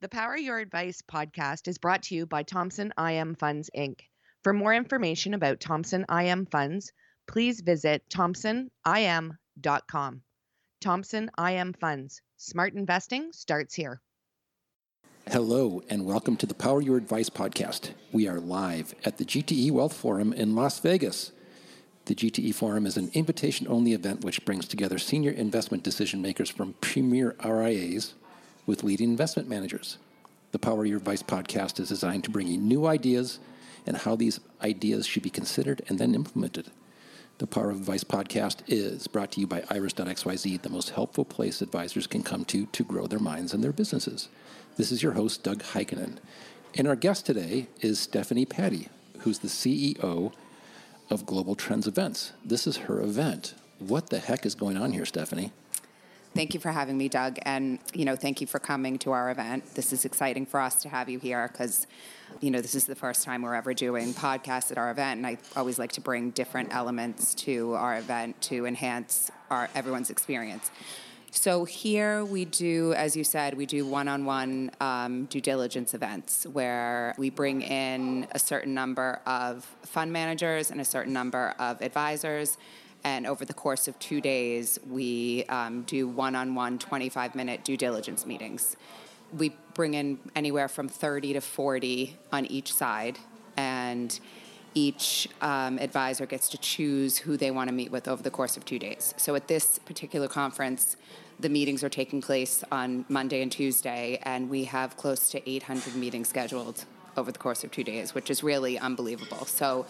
The Power Your Advice podcast is brought to you by Thompson IM Funds Inc. For more information about Thompson IM Funds, please visit thompsonim.com. Thompson IM Funds. Smart investing starts here. Hello, and welcome to the Power Your Advice podcast. We are live at the GTE Wealth Forum in Las Vegas. The GTE Forum is an invitation only event which brings together senior investment decision makers from premier RIAs with leading investment managers. The Power Your Advice podcast is designed to bring you new ideas and how these ideas should be considered and then implemented. The Power of Advice podcast is brought to you by Iris.xyz, the most helpful place advisors can come to to grow their minds and their businesses. This is your host, Doug Heikkinen. And our guest today is Stephanie Patty, who's the CEO of Global Trends Events. This is her event. What the heck is going on here, Stephanie? Thank you for having me, Doug, and you know, thank you for coming to our event. This is exciting for us to have you here because, you know, this is the first time we're ever doing podcasts at our event, and I always like to bring different elements to our event to enhance our everyone's experience. So here we do, as you said, we do one-on-one um, due diligence events where we bring in a certain number of fund managers and a certain number of advisors and over the course of two days, we um, do one on one 25 minute due diligence meetings. We bring in anywhere from 30 to 40 on each side, and each um, advisor gets to choose who they want to meet with over the course of two days. So at this particular conference, the meetings are taking place on Monday and Tuesday, and we have close to 800 meetings scheduled over the course of two days, which is really unbelievable. So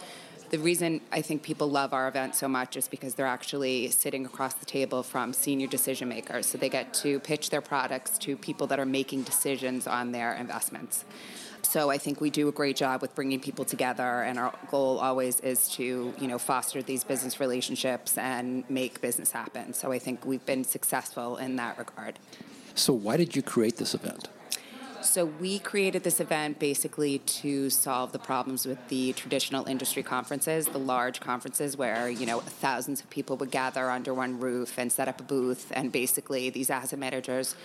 the reason I think people love our event so much is because they're actually sitting across the table from senior decision makers. So they get to pitch their products to people that are making decisions on their investments. So I think we do a great job with bringing people together, and our goal always is to, you know, foster these business relationships and make business happen. So I think we've been successful in that regard. So why did you create this event? So we created this event basically to solve the problems with the traditional industry conferences, the large conferences where you know thousands of people would gather under one roof and set up a booth, and basically these asset managers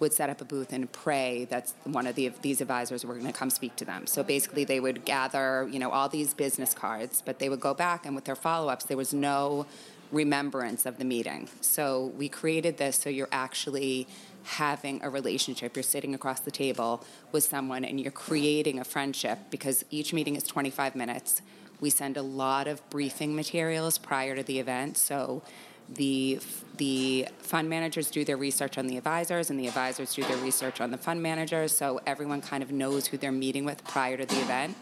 would set up a booth and pray that one of the, these advisors were going to come speak to them. So basically, they would gather, you know, all these business cards, but they would go back and with their follow-ups, there was no remembrance of the meeting. So we created this so you're actually having a relationship. You're sitting across the table with someone and you're creating a friendship because each meeting is 25 minutes. We send a lot of briefing materials prior to the event. So the the fund managers do their research on the advisors and the advisors do their research on the fund managers so everyone kind of knows who they're meeting with prior to the event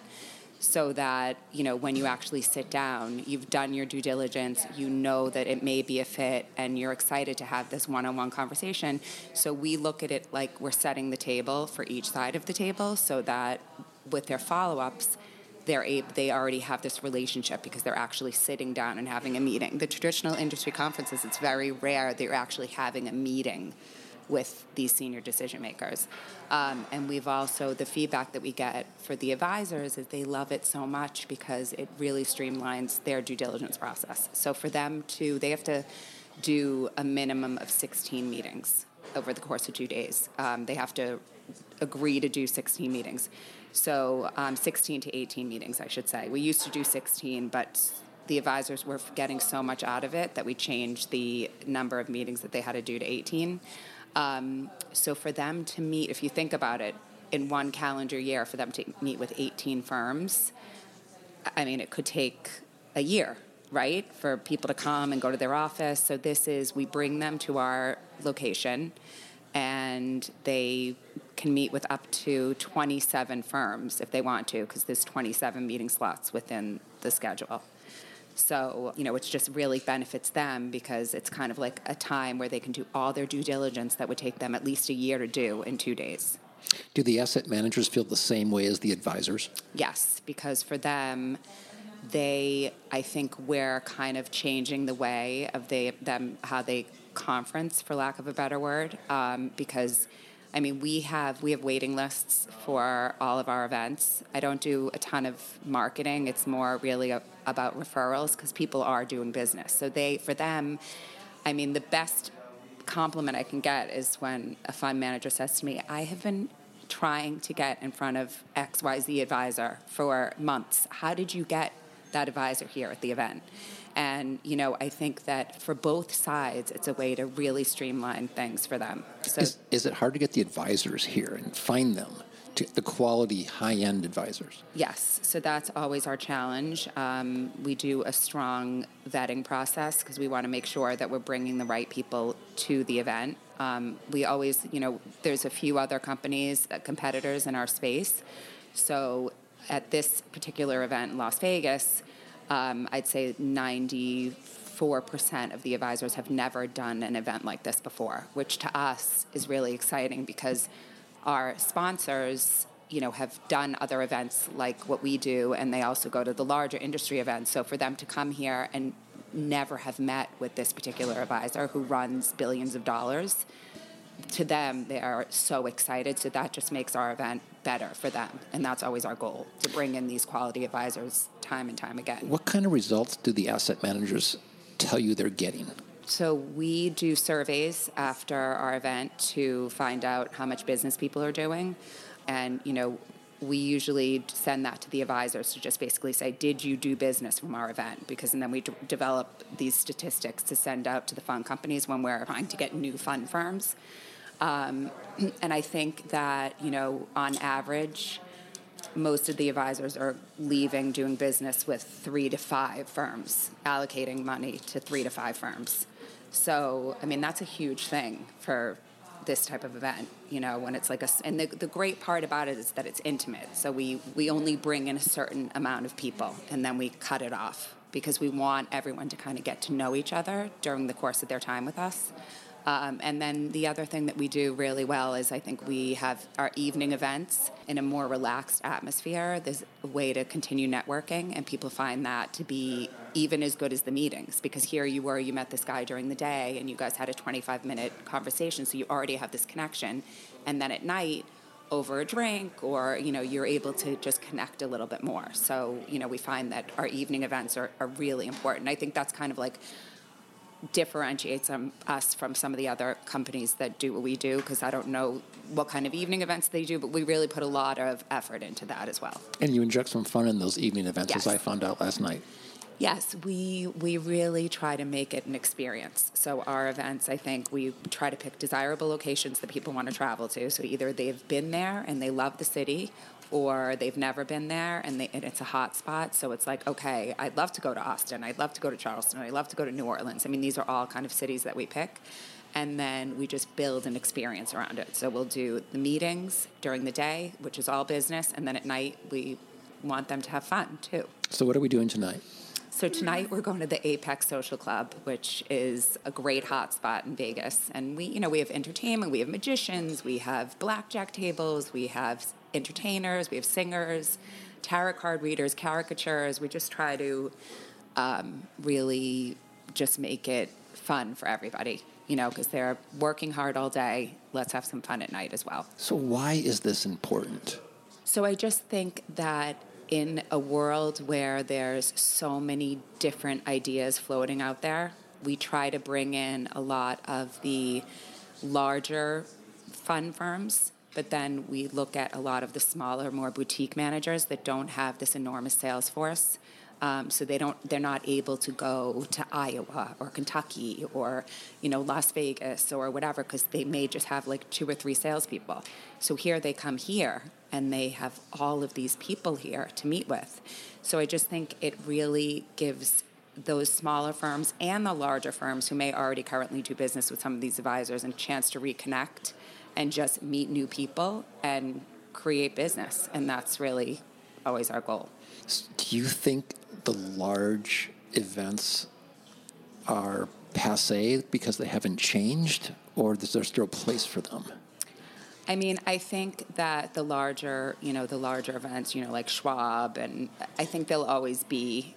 so that you know when you actually sit down you've done your due diligence you know that it may be a fit and you're excited to have this one-on-one conversation. So we look at it like we're setting the table for each side of the table so that with their follow-ups they're able, they already have this relationship because they're actually sitting down and having a meeting. The traditional industry conferences it's very rare that you're actually having a meeting with these senior decision makers. Um, and we've also, the feedback that we get for the advisors is they love it so much because it really streamlines their due diligence process. So for them to, they have to do a minimum of 16 meetings over the course of two days. Um, they have to agree to do 16 meetings. So um, 16 to 18 meetings, I should say. We used to do 16, but the advisors were getting so much out of it that we changed the number of meetings that they had to do to 18. Um, so for them to meet, if you think about it, in one calendar year, for them to meet with 18 firms, I mean, it could take a year, right, for people to come and go to their office. So this is, we bring them to our location and they can meet with up to 27 firms if they want to, because there's 27 meeting slots within the schedule. So, you know, it just really benefits them because it's kind of like a time where they can do all their due diligence that would take them at least a year to do in two days. Do the asset managers feel the same way as the advisors? Yes, because for them, they, I think, we're kind of changing the way of they, them how they conference, for lack of a better word, um, because I mean, we have we have waiting lists for all of our events. I don't do a ton of marketing. It's more really a, about referrals because people are doing business. So they, for them, I mean, the best compliment I can get is when a fund manager says to me, "I have been trying to get in front of XYZ advisor for months. How did you get that advisor here at the event? And you know, I think that for both sides, it's a way to really streamline things for them. So, is, is it hard to get the advisors here and find them? the quality high end advisors? Yes, so that's always our challenge. Um, we do a strong vetting process because we want to make sure that we're bringing the right people to the event. Um, we always, you know, there's a few other companies, uh, competitors in our space. So at this particular event in Las Vegas, um, I'd say 94% of the advisors have never done an event like this before, which to us is really exciting because our sponsors you know have done other events like what we do and they also go to the larger industry events. So for them to come here and never have met with this particular advisor who runs billions of dollars to them they are so excited. So that just makes our event better for them. And that's always our goal to bring in these quality advisors time and time again what kind of results do the asset managers tell you they're getting so we do surveys after our event to find out how much business people are doing, and you know we usually send that to the advisors to just basically say, did you do business from our event? Because and then we d- develop these statistics to send out to the fund companies when we're trying to get new fund firms. Um, and I think that you know on average most of the advisors are leaving doing business with three to five firms, allocating money to three to five firms. So, I mean, that's a huge thing for this type of event, you know, when it's like a, and the, the great part about it is that it's intimate. So we, we only bring in a certain amount of people and then we cut it off because we want everyone to kind of get to know each other during the course of their time with us. Um, and then the other thing that we do really well is I think we have our evening events in a more relaxed atmosphere. There's a way to continue networking, and people find that to be even as good as the meetings because here you were, you met this guy during the day, and you guys had a 25 minute conversation, so you already have this connection. And then at night, over a drink or you know you're able to just connect a little bit more so you know we find that our evening events are, are really important i think that's kind of like differentiates us from some of the other companies that do what we do because I don't know what kind of evening events they do, but we really put a lot of effort into that as well. And you inject some fun in those evening events, yes. as I found out last night. Yes, we we really try to make it an experience. So our events, I think, we try to pick desirable locations that people want to travel to. So either they've been there and they love the city, or they've never been there and, they, and, it's a hot spot. So it's like, okay, I'd love to go to Austin. I'd love to go to Charleston. I'd love to go to New Orleans. I mean, these are all kind of cities that we pick. And then we just build an experience around it. So we'll do the meetings during the day, which is all business. And then at night, we want them to have fun too. So, what are we doing tonight? So tonight we're going to the Apex Social Club, which is a great hotspot in Vegas. And we, you know, we have entertainment, we have magicians, we have blackjack tables, we have entertainers, we have singers, tarot card readers, caricatures. We just try to um, really just make it fun for everybody, you know, because they're working hard all day. Let's have some fun at night as well. So, why is this important? So, I just think that in a world where there's so many different ideas floating out there, we try to bring in a lot of the larger fund firms but then we look at a lot of the smaller, more boutique managers that don't have this enormous sales force. Um, so they don't they're not able to go to Iowa or Kentucky or you know Las Vegas or whatever because they may just have like two or three salespeople. So here they come here and they have all of these people here to meet with. So I just think it really gives those smaller firms and the larger firms who may already currently do business with some of these advisors a chance to reconnect and just meet new people and create business. And that's really always our goal. Do you think the large events are passe because they haven't changed, or is there still a place for them? I mean, I think that the larger, you know, the larger events, you know, like Schwab, and I think they'll always be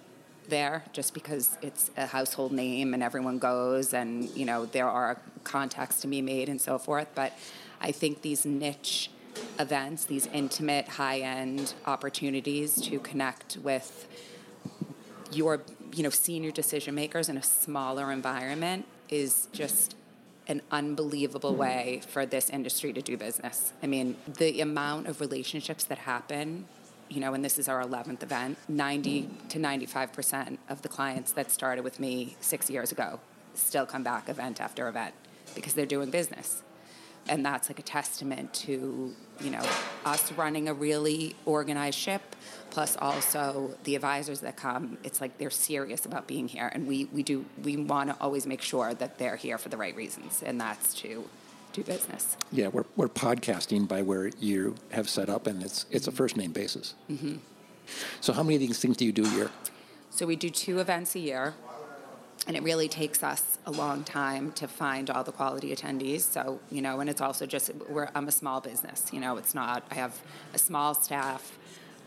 there just because it's a household name and everyone goes, and you know, there are contacts to be made and so forth. But I think these niche events, these intimate, high end opportunities to connect with your you know senior decision makers in a smaller environment is just an unbelievable mm-hmm. way for this industry to do business. I mean, the amount of relationships that happen, you know, and this is our 11th event, 90 mm-hmm. to 95% of the clients that started with me six years ago still come back event after event because they're doing business and that's like a testament to you know us running a really organized ship plus also the advisors that come. It's like they're serious about being here and we we do we want to always make sure that they're here for the right reasons and that's to do business. Yeah we're, we're podcasting by where you have set up and it's it's a first name basis. Mm-hmm. so how many of these things do you do a year? So we do two events a year and it really takes us a long time to find all the quality attendees. So you know and it's also just we're i'm a small business you know it's not i have a small staff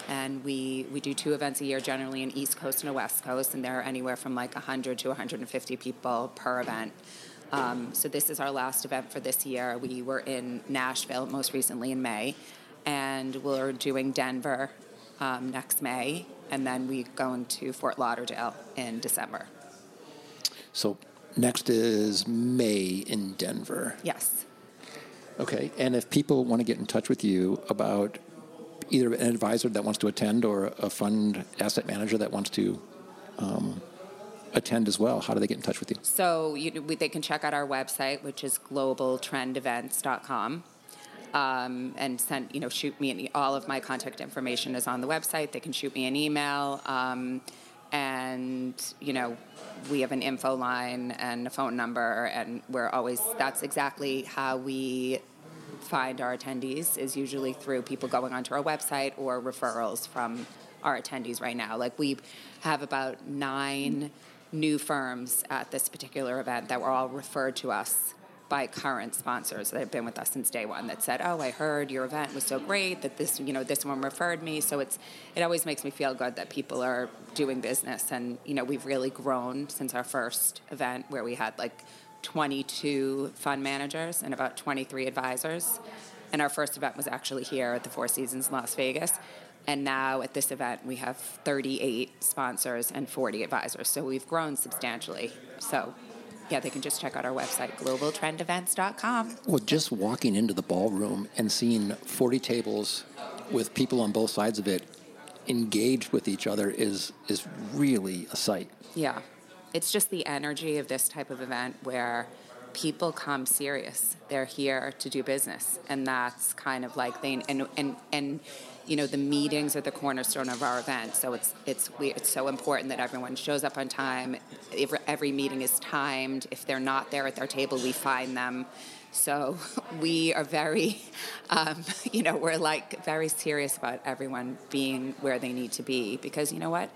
and we we do two events a year generally in east coast and a west coast and they're anywhere from like 100 to 150 people per event. Um, so this is our last event for this year. We were in nashville most recently in may and we're doing denver um, next may and then we going to fort lauderdale in december so next is May in Denver. Yes. Okay, and if people want to get in touch with you about either an advisor that wants to attend or a fund asset manager that wants to um, attend as well, how do they get in touch with you? So you, they can check out our website, which is globaltrendevents.com. Um, and send you know shoot me an, all of my contact information is on the website. They can shoot me an email. Um, and you know we have an info line and a phone number and we're always that's exactly how we find our attendees is usually through people going onto our website or referrals from our attendees right now. Like we have about nine new firms at this particular event that were all referred to us by current sponsors that have been with us since day one that said, "Oh, I heard your event was so great that this, you know, this one referred me." So it's it always makes me feel good that people are doing business, and you know, we've really grown since our first event where we had like 22 fund managers and about 23 advisors, and our first event was actually here at the Four Seasons in Las Vegas. And now at this event, we have 38 sponsors and 40 advisors. So we've grown substantially. So yeah, they can just check out our website, globaltrendevents.com. Well, just walking into the ballroom and seeing 40 tables with people on both sides of it engaged with each other is is really a sight. Yeah. It's just the energy of this type of event where people come serious. They're here to do business. And that's kind of like they and and and you know the meetings are the cornerstone of our event. So it's it's we, it's so important that everyone shows up on time. Every, every meeting is timed. If they're not there at their table we find them. So we are very um, you know we're like very serious about everyone being where they need to be. Because you know what?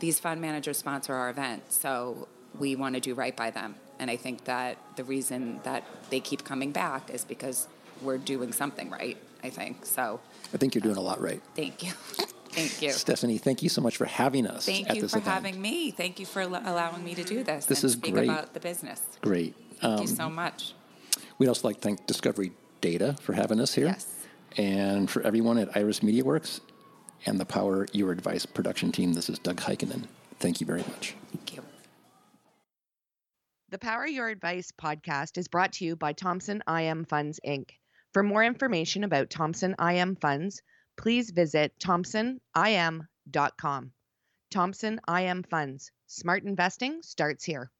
These fund managers sponsor our event. So we want to do right by them and i think that the reason that they keep coming back is because we're doing something right i think so I think you're doing a lot right. Thank you. Thank you. Stephanie, thank you so much for having us. Thank you for event. having me. Thank you for allowing me to do this. This is speak great. about the business. Great. Thank um, you so much. We'd also like to thank Discovery Data for having us here. Yes. And for everyone at Iris Media Works and the Power Your Advice production team, this is Doug Heikkinen. Thank you very much. Thank you. The Power Your Advice podcast is brought to you by Thompson IM Funds, Inc. For more information about Thompson IM Funds, please visit thompsonim.com. Thompson IM Funds. Smart investing starts here.